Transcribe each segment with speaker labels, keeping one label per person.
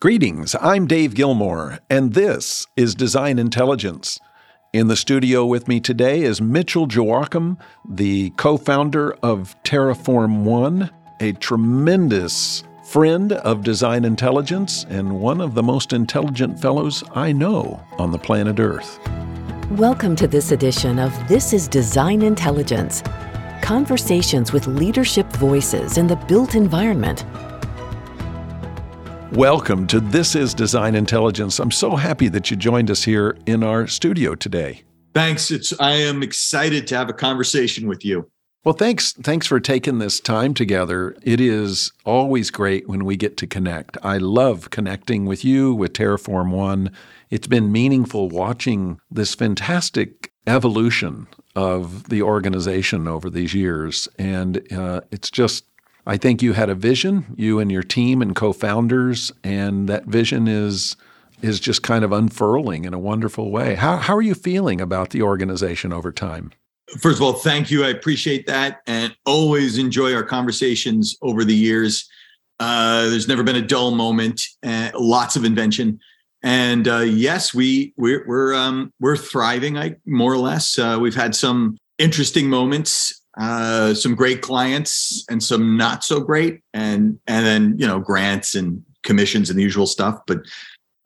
Speaker 1: Greetings, I'm Dave Gilmore, and this is Design Intelligence. In the studio with me today is Mitchell Joachim, the co founder of Terreform One, a tremendous friend of Design Intelligence, and one of the most intelligent fellows I know on the planet Earth.
Speaker 2: Welcome to this edition of This is Design Intelligence conversations with leadership voices in the built environment.
Speaker 1: Welcome to This is Design Intelligence. I'm so happy that you joined us here in our studio today.
Speaker 3: Thanks. It's I am excited to have a conversation with you.
Speaker 1: Well, thanks thanks for taking this time together. It is always great when we get to connect. I love connecting with you with Terreform One. It's been meaningful watching this fantastic evolution of the organization over these years. And uh, it's just, I think you had a vision, you and your team and co-founders, and that vision is is just kind of unfurling in a wonderful way. How how are you feeling about the organization over time?
Speaker 3: First of all, thank you. I appreciate that, and always enjoy our conversations over the years. Uh, there's never been a dull moment. Uh, lots of invention and uh, yes, we we're we're um, we're thriving. I more or less. Uh, we've had some interesting moments, uh, some great clients, and some not so great, and and then you know grants and commissions and the usual stuff. But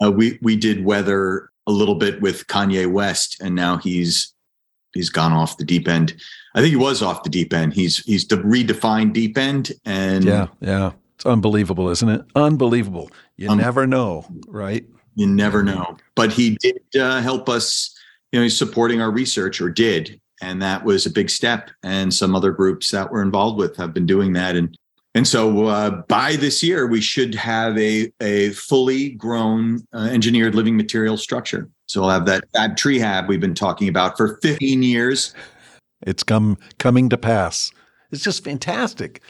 Speaker 3: uh, we we did weather a little bit with Kanye West, and now he's he's gone off the deep end. I think he was off the deep end. He's he's redefined deep end, and
Speaker 1: yeah, yeah, it's unbelievable, isn't it? Unbelievable. You um, never know, right?
Speaker 3: You never know. But he did uh, help us, you know, he's supporting our research or did. And that was a big step. And some other groups that we're involved with have been doing that. And and so uh, by this year, we should have a, a fully grown uh, engineered living material structure. So we'll have that Tree Hab we've been talking about for 15 years.
Speaker 1: It's come coming to pass. It's just fantastic.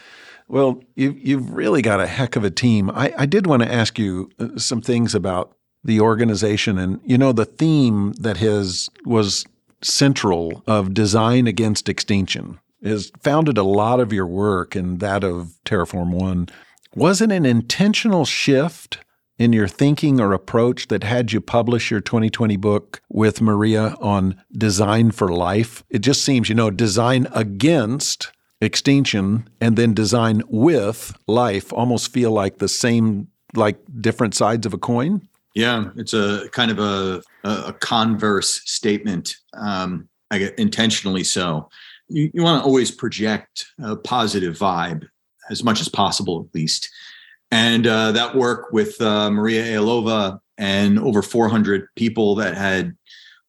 Speaker 1: Well, you, you've really got a heck of a team. I, I did want to ask you uh, some things about the organization and you know the theme that has was central of design against extinction has founded a lot of your work and that of Terreform One. Was it an intentional shift in your thinking or approach that had you publish your 2020 book with Maria on design for life? It just seems, you know, design against extinction and then design with life almost feel like the same, like different sides of a coin.
Speaker 3: Yeah, it's a kind of a a, converse statement. Um, I get intentionally so. You, you want to always project a positive vibe as much as possible, at least. And uh, that work with uh, Maria Aiolova and over 400 people that had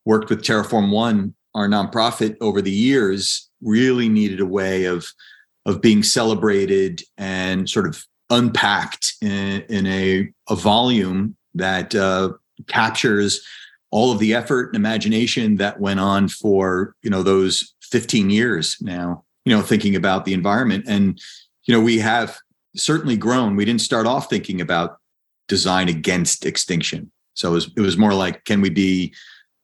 Speaker 3: worked with Terreform One, our nonprofit, over the years, really needed a way of of being celebrated and sort of unpacked in, in a, a volume that uh, captures all of the effort and imagination that went on for you know those 15 years now you know thinking about the environment. And you know we have certainly grown. We didn't start off thinking about design against extinction. So it was, it was more like can we be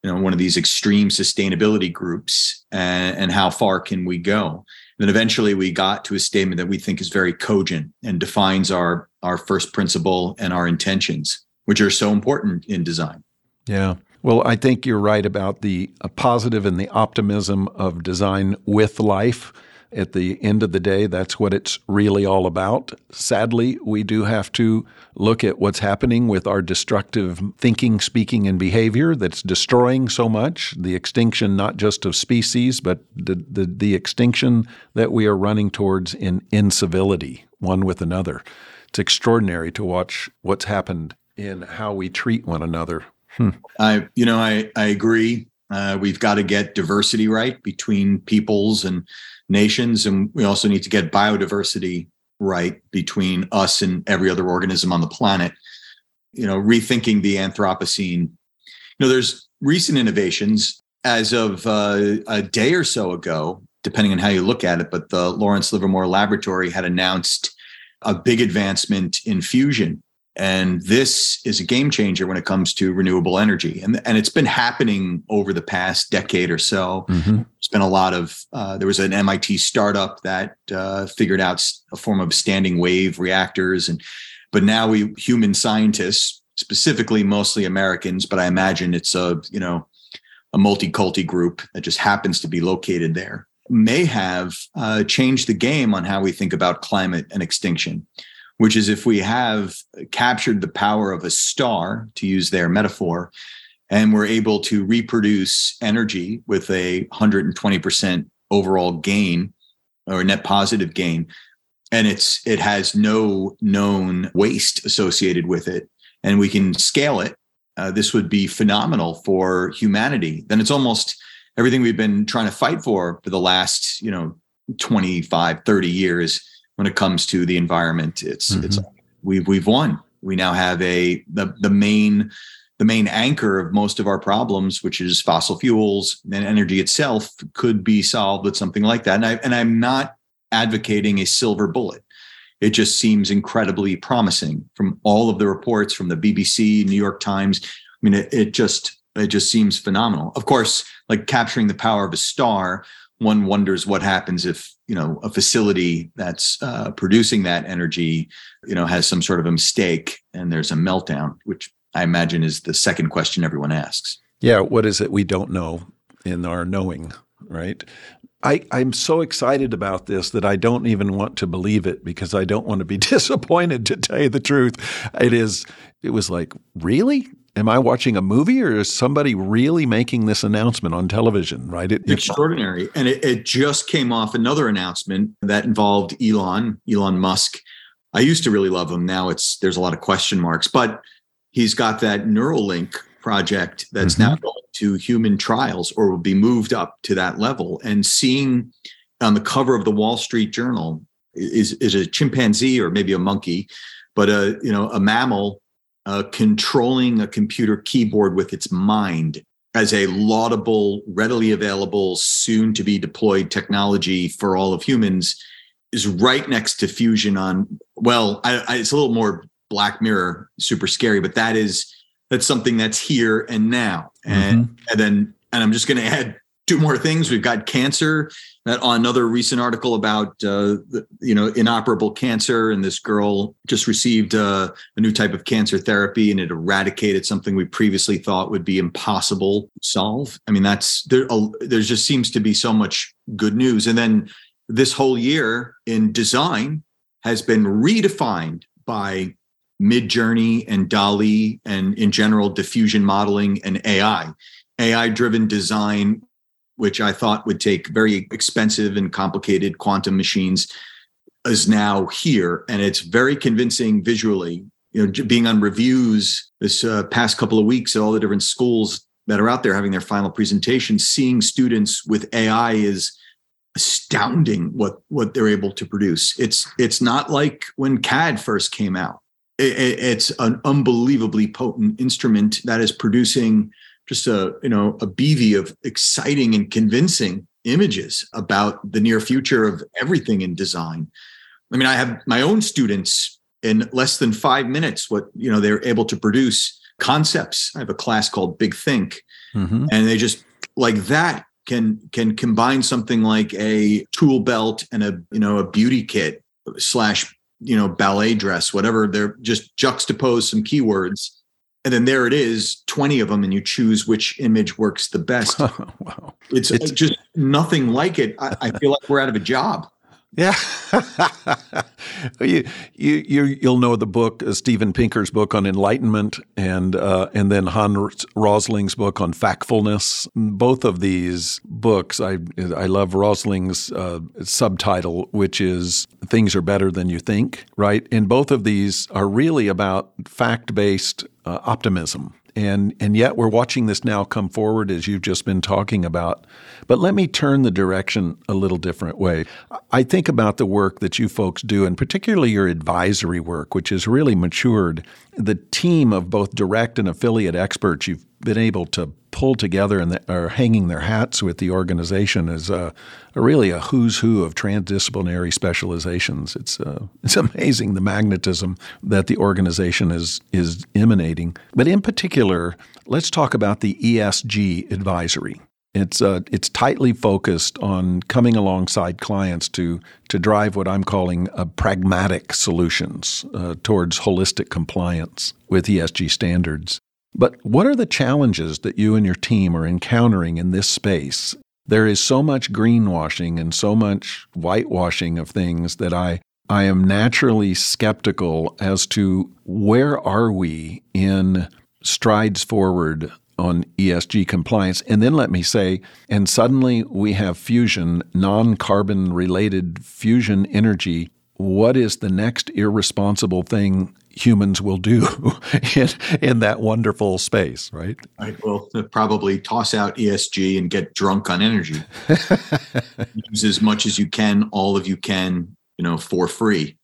Speaker 3: you know one of these extreme sustainability groups and, and how far can we go? And then eventually we got to a statement that we think is very cogent and defines our our first principle and our intentions which are so important in design.
Speaker 1: Yeah. Well, I think you're right about the uh, positive and the optimism of design with life. At the end of the day, that's what it's really all about. Sadly, we do have to look at what's happening with our destructive thinking, speaking, and behavior that's destroying so much. The extinction, not just of species, but the, the, the extinction that we are running towards in incivility one with another. It's extraordinary to watch what's happened in how we treat one another.
Speaker 3: Hmm. I, you know, I, I agree. Uh, we've got to get diversity right between peoples and nations, and we also need to get biodiversity right between us and every other organism on the planet. You know, rethinking the Anthropocene. You know, there's recent innovations as of uh, a day or so ago, depending on how you look at it. But the Lawrence Livermore Laboratory had announced a big advancement in fusion and this is a game changer when it comes to renewable energy. And, and it's been happening over the past decade or so. Mm-hmm. There's been a lot of, uh, there was an MIT startup that uh, figured out a form of standing wave reactors. And, but now we human scientists specifically mostly Americans, but I imagine it's a, you know, a multi-culti group that just happens to be located there, may have uh, changed the game on how we think about climate and extinction, which is if we have captured the power of a star, to use their metaphor, and we're able to reproduce energy with a 120% overall gain or net positive gain and it's it has no known waste associated with it and we can scale it uh, this would be phenomenal for humanity. Then it's almost everything we've been trying to fight for for the last you know 25 30 years when it comes to the environment it's mm-hmm. it's we've we've won we now have a the the main the main anchor of most of our problems, which is fossil fuels and energy itself, could be solved with something like that. And, I, and I'm not advocating a silver bullet. It just seems incredibly promising from all of the reports from the BBC, New York Times. I mean, it, it just it just seems phenomenal. Of course, like capturing the power of a star, one wonders what happens if you know a facility that's uh, producing that energy, you know, has some sort of a mistake and there's a meltdown, which I imagine is the second question everyone asks.
Speaker 1: Yeah, what is it we don't know in our knowing, right? I, I'm so excited about this that I don't even want to believe it because I don't want to be disappointed to tell you the truth. It is it was like, really? Am I watching a movie or is somebody really making this announcement on television? Right?
Speaker 3: It, Extraordinary. And it, it just came off another announcement that involved Elon, Elon Musk. I used to really love him. Now it's there's a lot of question marks, but he's got that Neuralink project that's mm-hmm. now going to human trials or will be moved up to that level. And seeing on the cover of the Wall Street Journal is is a chimpanzee or maybe a monkey, but a you know a mammal uh, controlling a computer keyboard with its mind as a laudable, readily available, soon to be deployed technology for all of humans is right next to fusion on well I, I, it's a little more Black Mirror, super scary, but that is that's something that's here and now. And mm-hmm. and then and I'm just going to add two more things. We've got cancer that on another recent article about uh, you know inoperable cancer, and this girl just received uh, a new type of cancer therapy, and it eradicated something we previously thought would be impossible to solve. I mean, that's there. There just seems to be so much good news, and then this whole year in design has been redefined by Midjourney and DALL-E and in general diffusion modeling and AI. AI driven design, which I thought would take very expensive and complicated quantum machines, is now here. And it's very convincing visually. You know, being on reviews this uh, past couple of weeks at all the different schools that are out there having their final presentations, seeing students with AI is astounding what what they're able to produce. It's it's not like when CAD first came out it's an unbelievably potent instrument that is producing just a you know a bevy of exciting and convincing images about the near future of everything in design i mean i have my own students in less than five minutes what you know they're able to produce concepts i have a class called big think mm-hmm. and they just like that can can combine something like a tool belt and a you know a beauty kit slash you know, ballet dress, whatever. They're just juxtapose some keywords. And then there it is, 20 of them, and you choose which image works the best. wow. It's, uh, it's, just nothing like it. I, I feel like we're out of a job.
Speaker 1: Yeah, you, you you you'll know the book uh, Steven Pinker's book on enlightenment, and uh, and then Hans Rosling's book on factfulness. Both of these books, I I love Rosling's uh, subtitle, which is "Things Are Better Than You Think." Right, and both of these are really about fact based uh, optimism and and yet we're watching this now come forward as you've just been talking about. But let me turn the direction a little different way. I think about the work that you folks do, and particularly your advisory work, which has really matured. The team of both direct and affiliate experts you've been able to pull together and are hanging their hats with the organization is a, a really a who's who of transdisciplinary specializations. It's uh, it's amazing the magnetism that the organization is is emanating. But in particular, let's talk about the ESG advisory. It's uh, it's tightly focused on coming alongside clients to to drive what I'm calling a pragmatic solutions uh, towards holistic compliance with ESG standards. But what are the challenges that you and your team are encountering in this space? There is so much greenwashing and so much whitewashing of things that I I am naturally skeptical as to where are we in strides forward on ESG compliance. And then let me say, and suddenly we have fusion, non carbon related fusion energy. What is the next irresponsible thing humans will do in, in that wonderful space, right?
Speaker 3: I will probably toss out ESG and get drunk on energy. Use as much as you can, all of you can, you know, for free.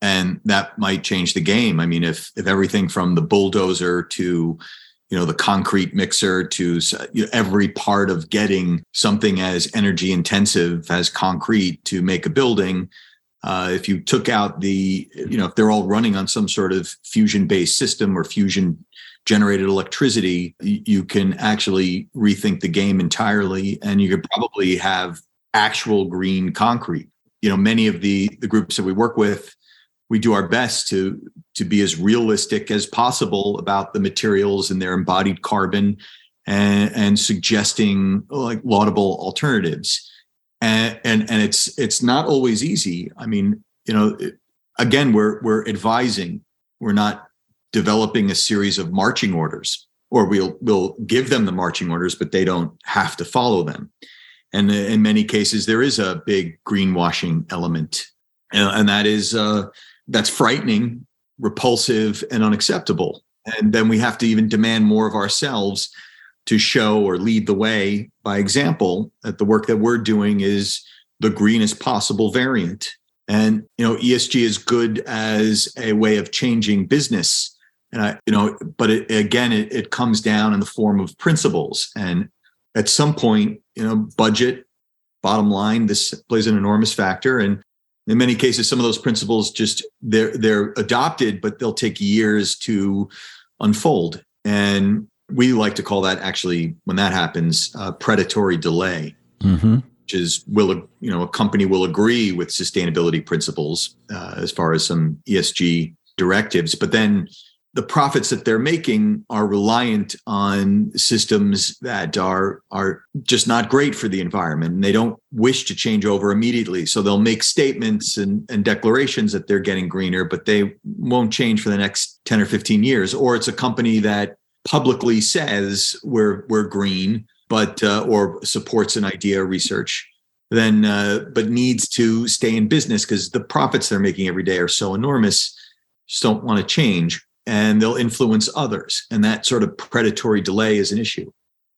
Speaker 3: And that might change the game. I mean, if if everything from the bulldozer to you know the concrete mixer to you know, every part of getting something as energy intensive as concrete to make a building uh, if you took out the you know if they're all running on some sort of fusion based system or fusion generated electricity you can actually rethink the game entirely and you could probably have actual green concrete. You know many of the the groups that we work with we do our best to to be as realistic as possible about the materials and their embodied carbon and, and suggesting like laudable alternatives and, and and it's it's not always easy. I mean you know it, again we're we're advising. We're not developing a series of marching orders or we'll we'll give them the marching orders but they don't have to follow them. And in many cases there is a big greenwashing element. And, that is uh, that's frightening, repulsive, and unacceptable. And then we have to even demand more of ourselves to show or lead the way by example that the work that we're doing is the greenest possible variant. And you know, ESG is good as a way of changing business. And I, you know, but it, again, it, it comes down in the form of principles. And at some point, you know, budget, bottom line, this plays an enormous factor. And in many cases some of those principles just they're they're adopted but they'll take years to unfold and we like to call that actually when that happens uh, predatory delay. Mm-hmm. which is will you know a company will agree with sustainability principles uh, as far as some esg directives. But then the profits that they're making are reliant on systems that are are just not great for the environment. And they don't wish to change over immediately. So they'll make statements and, and declarations that they're getting greener but they won't change for the next 10 or 15 years. Or it's a company that publicly says we're we're green but uh, or supports an idea or research then uh, but needs to stay in business because the profits they're making every day are so enormous just don't want to change and they'll influence others. And that sort of predatory delay is an issue.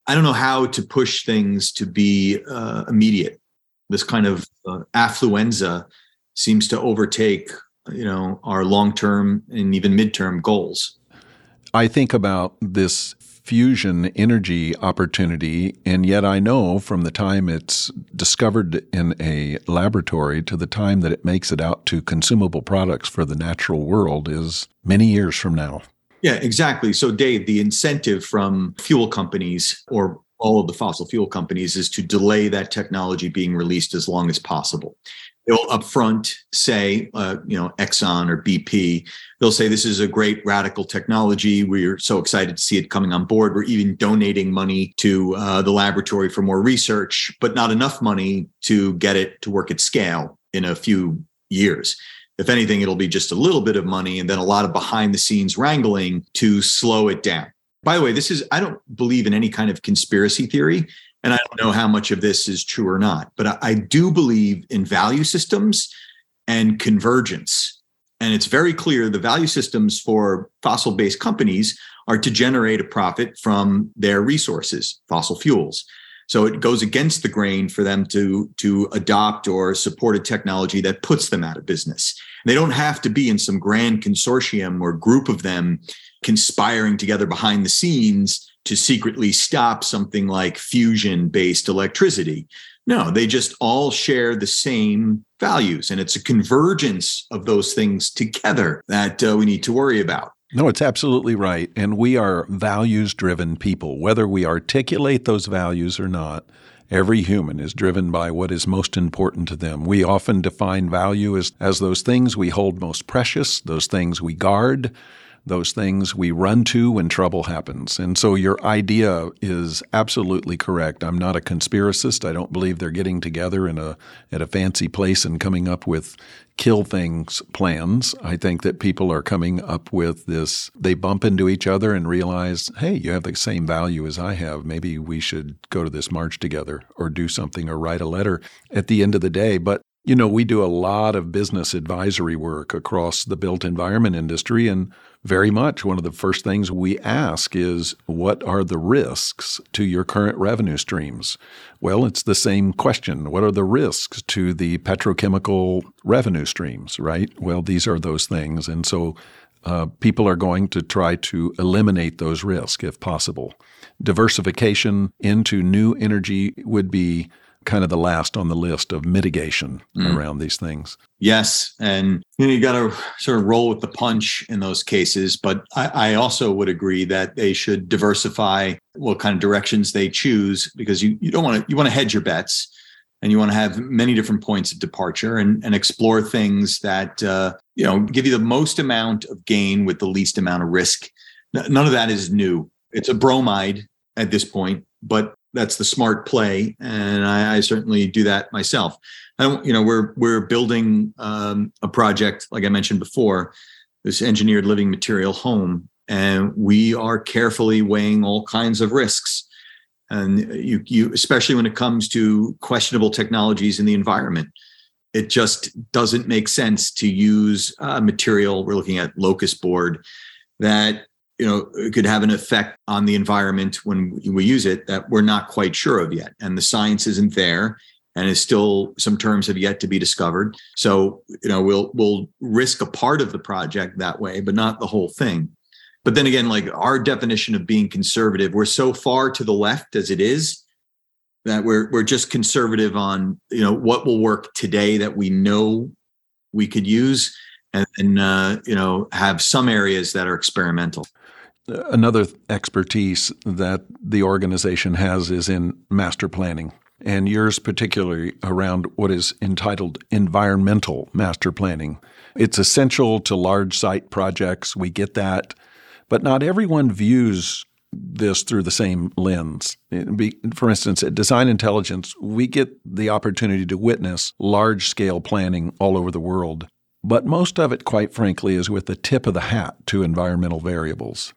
Speaker 3: I don't know how to push things to be uh, immediate. This kind of uh, affluenza seems to overtake, you know, our long-term and even midterm goals.
Speaker 1: I think about this fusion energy opportunity. And yet I know from the time it's discovered in a laboratory to the time that it makes it out to consumable products for the natural world is many years from now.
Speaker 3: Yeah, exactly. So, Dave, the incentive from fuel companies or all of the fossil fuel companies is to delay that technology being released as long as possible they'll upfront say, uh, you know, Exxon or BP, they'll say this is a great radical technology. We're so excited to see it coming on board. We're even donating money to uh, the laboratory for more research, but not enough money to get it to work at scale in a few years. If anything, it'll be just a little bit of money and then a lot of behind the scenes wrangling to slow it down. By the way, this is, I don't believe in any kind of conspiracy theory. And I don't know how much of this is true or not, but I, I do believe in value systems and convergence. And it's very clear the value systems for fossil based companies are to generate a profit from their resources, fossil fuels. So it goes against the grain for them to, to adopt or support a technology that puts them out of business. They don't have to be in some grand consortium or group of them conspiring together behind the scenes to secretly stop something like fusion based electricity. No, they just all share the same values. And it's a convergence of those things together that uh, we need to worry about.
Speaker 1: No, it's absolutely right. And we are values driven people. Whether we articulate those values or not, every human is driven by what is most important to them. We often define value as, as those things we hold most precious, those things we guard, those things we run to when trouble happens. And so your idea is absolutely correct. I'm not a conspiracist. I don't believe they're getting together in a at a fancy place and coming up with kill things plans. I think that people are coming up with this they bump into each other and realize, "Hey, you have the same value as I have. Maybe we should go to this march together or do something or write a letter." At the end of the day, but you know, we do a lot of business advisory work across the built environment industry and very much. One of the first things we ask is what are the risks to your current revenue streams? Well, it's the same question. What are the risks to the petrochemical revenue streams, right? Well, these are those things. And so uh, people are going to try to eliminate those risks if possible. Diversification into new energy would be kind of the last on the list of mitigation mm. around these things.
Speaker 3: Yes. And you know, you got to sort of roll with the punch in those cases. But I, I, also would agree that they should diversify what kind of directions they choose because you, you don't want to, you want to hedge your bets and you want to have many different points of departure and, and explore things that, uh, you know, give you the most amount of gain with the least amount of risk. None of that is new. It's a bromide at this point, but that's the smart play, and I, I certainly do that myself. I you know, we're we're building um, a project like I mentioned before, this engineered living material home, and we are carefully weighing all kinds of risks. And you, you, especially when it comes to questionable technologies in the environment, it just doesn't make sense to use a material. We're looking at locust board that you know it could have an effect on the environment when we use it that we're not quite sure of yet. And the science isn't there and is still some terms have yet to be discovered. So you know we'll we'll risk a part of the project that way but not the whole thing. But then again like our definition of being conservative we're so far to the left as it is that we're we're just conservative on you know what will work today that we know we could use and, uh, you know have some areas that are experimental
Speaker 1: Another expertise that the organization has is in master planning, and yours particularly around what is entitled environmental master planning. It's essential to large site projects. We get that. But not everyone views this through the same lens. For instance, at Design Intelligence, we get the opportunity to witness large scale planning all over the world. But most of it, quite frankly, is with the tip of the hat to environmental variables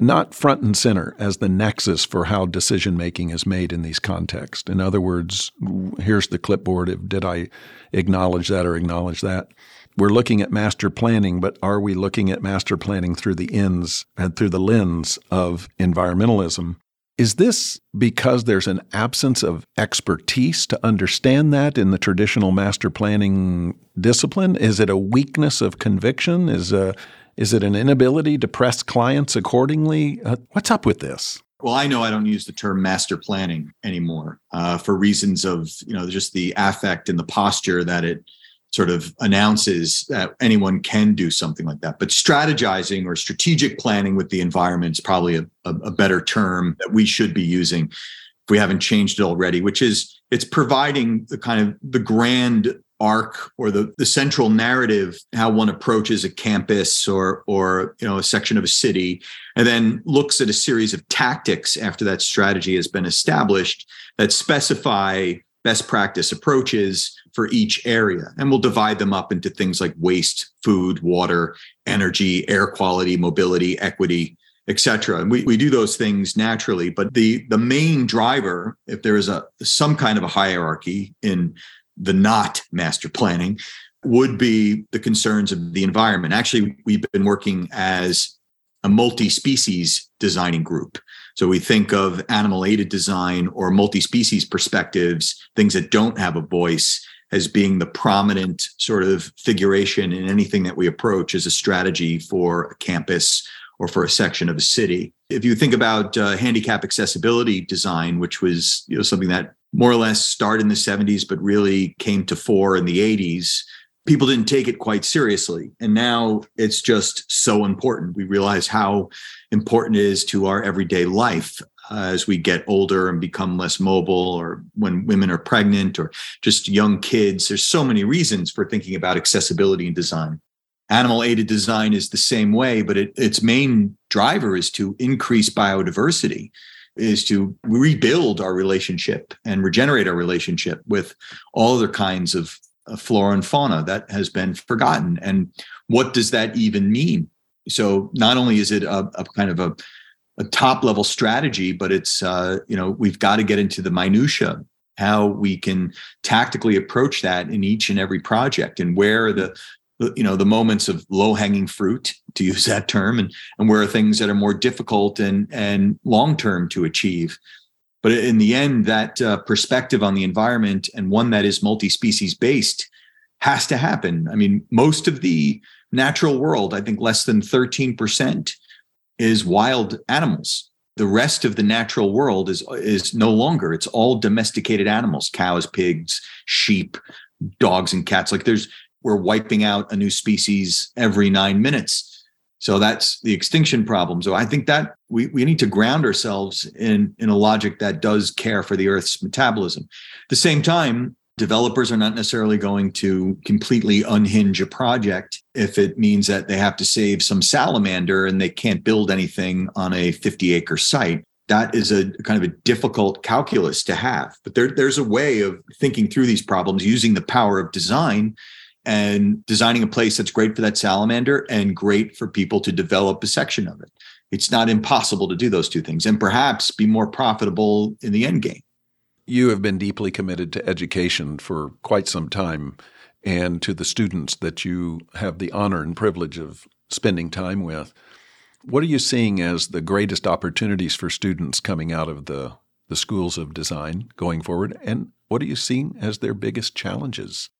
Speaker 1: not front and center as the nexus for how decision making is made in these contexts. In other words, here's the clipboard. If, did I acknowledge that or acknowledge that? We're looking at master planning, but are we looking at master planning through the ends and through the lens of environmentalism? Is this because there's an absence of expertise to understand that in the traditional master planning discipline? Is it a weakness of conviction? Is a is it an inability to press clients accordingly? Uh, what's up with this?
Speaker 3: Well, I know I don't use the term master planning anymore uh, for reasons of you know just the affect and the posture that it sort of announces that anyone can do something like that. But strategizing or strategic planning with the environment is probably a, a, a better term that we should be using if we haven't changed it already. Which is it's providing the kind of the grand arc or the, the central narrative how one approaches a campus or or you know a section of a city and then looks at a series of tactics after that strategy has been established that specify best practice approaches for each area and we'll divide them up into things like waste food water energy air quality mobility equity etc. And we, we do those things naturally, but the the main driver, if there is a some kind of a hierarchy in the not master planning would be the concerns of the environment. Actually, we've been working as a multi species designing group. So we think of animal aided design or multi species perspectives, things that don't have a voice, as being the prominent sort of figuration in anything that we approach as a strategy for a campus or for a section of a city. If you think about uh, handicap accessibility design, which was you know something that more or less started in the 70s, but really came to fore in the 80s. People didn't take it quite seriously. And now it's just so important. We realize how important it is to our everyday life uh, as we get older and become less mobile, or when women are pregnant, or just young kids. There's so many reasons for thinking about accessibility and design. Animal aided design is the same way, but it, its main driver is to increase biodiversity, is to rebuild our relationship and regenerate our relationship with all other kinds of flora and fauna that has been forgotten. And what does that even mean? So not only is it a, a kind of a, a, top level strategy, but it's uh, you know we've got to get into the minutia how we can tactically approach that in each and every project and where the you know the moments of low hanging fruit to use that term and and where are things that are more difficult and and long term to achieve but in the end that uh, perspective on the environment and one that is multi-species based has to happen. I mean most of the natural world i think less than 13% is wild animals. The rest of the natural world is is no longer. It's all domesticated animals cows pigs sheep dogs and cats. Like there's we're wiping out a new species every nine minutes. So that's the extinction problem. So I think that we, we need to ground ourselves in, in a logic that does care for the Earth's metabolism. At the same time, developers are not necessarily going to completely unhinge a project if it means that they have to save some salamander and they can't build anything on a 50 acre site. That is a kind of a difficult calculus to have. But there, there's a way of thinking through these problems using the power of design and designing a place that's great for that salamander and great for people to develop a section of it. It's not impossible to do those two things and perhaps be more profitable in the end game.
Speaker 1: You have been deeply committed to education for quite some time and to the students that you have the honor and privilege of spending time with. What are you seeing as the greatest opportunities for students coming out of the, the schools of design going forward? And what are you seeing as their biggest challenges?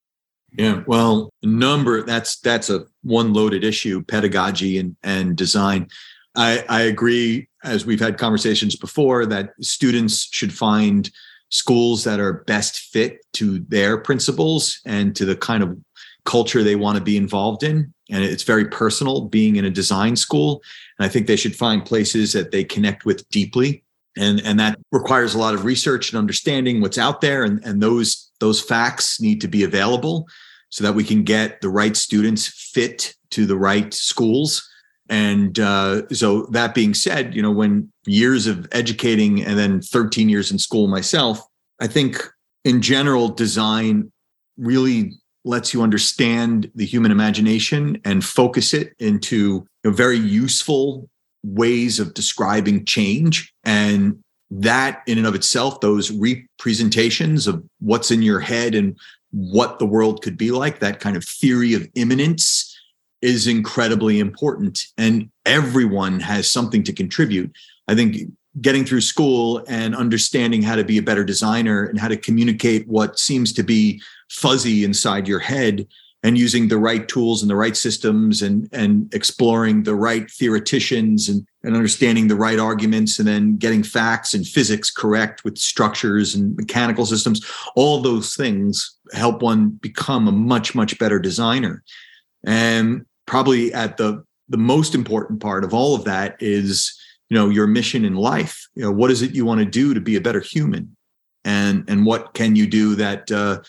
Speaker 3: Yeah, well, number that's that's a one loaded issue, pedagogy and and design. I, I agree, as we've had conversations before, that students should find schools that are best fit to their principles and to the kind of culture they want to be involved in. And it's very personal being in a design school. And I think they should find places that they connect with deeply. And, and that requires a lot of research and understanding what's out there. And, and those those facts need to be available so that we can get the right students fit to the right schools. And uh, so, that being said, you know, when years of educating and then 13 years in school myself, I think in general, design really lets you understand the human imagination and focus it into you know, very useful ways of describing change and that in and of itself those representations of what's in your head and what the world could be like that kind of theory of immanence is incredibly important. And everyone has something to contribute. I think getting through school and understanding how to be a better designer and how to communicate what seems to be fuzzy inside your head and using the right tools and the right systems and and exploring the right theoreticians and, and understanding the right arguments and then getting facts and physics correct with structures and mechanical systems all those things help one become a much much better designer. And probably at the the most important part of all of that is you know your mission in life. You know what is it you want to do to be a better human? And and what can you do that uh,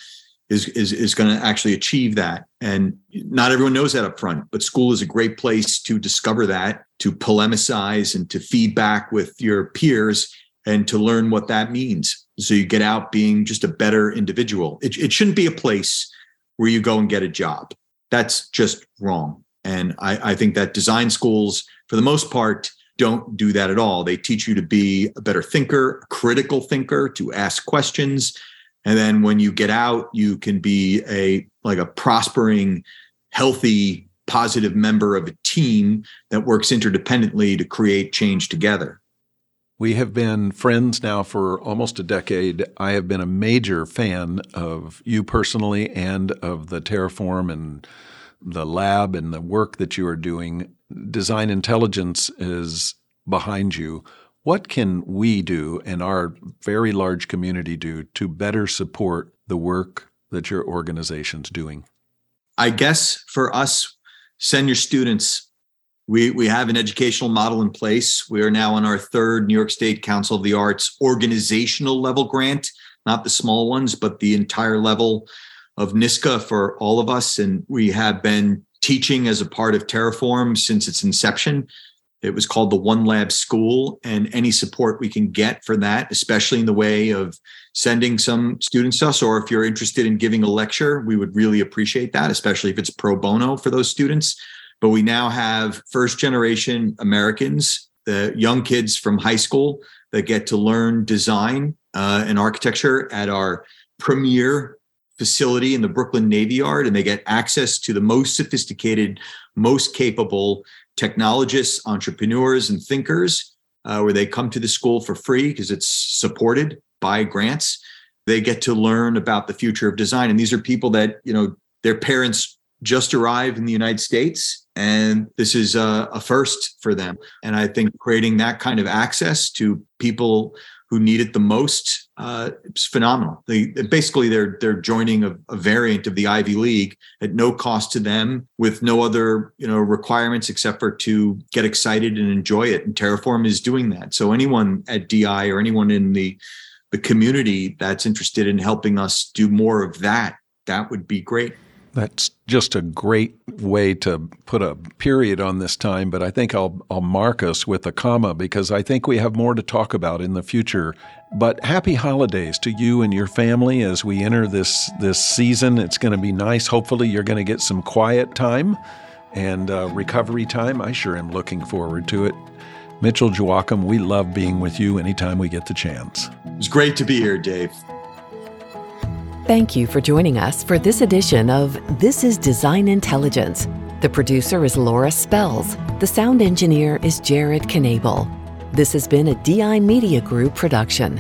Speaker 3: is is is going to actually achieve that. And not everyone knows that up front but school is a great place to discover that to polemicize and to feedback with your peers and to learn what that means. So you get out being just a better individual. It, it shouldn't be a place where you go and get a job. That's just wrong. And I, I think that design schools for the most part don't do that at all. They teach you to be a better thinker a critical thinker to ask questions and then when you get out you can be a like a prospering healthy positive member of a team that works interdependently to create change together
Speaker 1: we have been friends now for almost a decade. I have been a major fan of you personally and of the Terreform and the lab and the work that you are doing. Design intelligence is behind you. What can we do and our very large community do to better support the work that your organization's doing?
Speaker 3: I guess for us, send your students. We, we have an educational model in place. We are now on our third New York State Council of the Arts organizational level grant, not the small ones, but the entire level of NYSCA for all of us. And we have been teaching as a part of Terreform since its inception. It was called the One Lab School, and any support we can get for that, especially in the way of sending some students to us, or if you're interested in giving a lecture, we would really appreciate that, especially if it's pro bono for those students. But we now have first generation Americans, the young kids from high school that get to learn design uh, and architecture at our premier facility in the Brooklyn Navy Yard, and they get access to the most sophisticated, most capable technologists, entrepreneurs, and thinkers, uh, where they come to the school for free because it's supported by grants. They get to learn about the future of design. And these are people that, you know, their parents just arrived in the United States, and this is a, a first for them. And I think creating that kind of access to people who need it the most uh, it's phenomenal. They basically they're they're joining a, a, variant of the Ivy League at no cost to them, with no other you know requirements except for to get excited and enjoy it. And Terreform is doing that. So anyone at DI or anyone in the the community that's interested in helping us do more of that, that would be great.
Speaker 1: That's just a great way to put a period on this time, but I think I'll I'll mark us with a comma because I think we have more to talk about in the future. But happy holidays to you and your family as we enter this this season. It's going to be nice. Hopefully, you're going to get some quiet time and uh, recovery time. I sure am looking forward to it. Mitchell Joachim, we love being with you anytime we get the chance.
Speaker 3: It's great to be here, Dave.
Speaker 2: Thank you for joining us for this edition of This is Design Intelligence. The producer is Laura Spells. The sound engineer is Jared Knabel. This has been a DI Media Group production.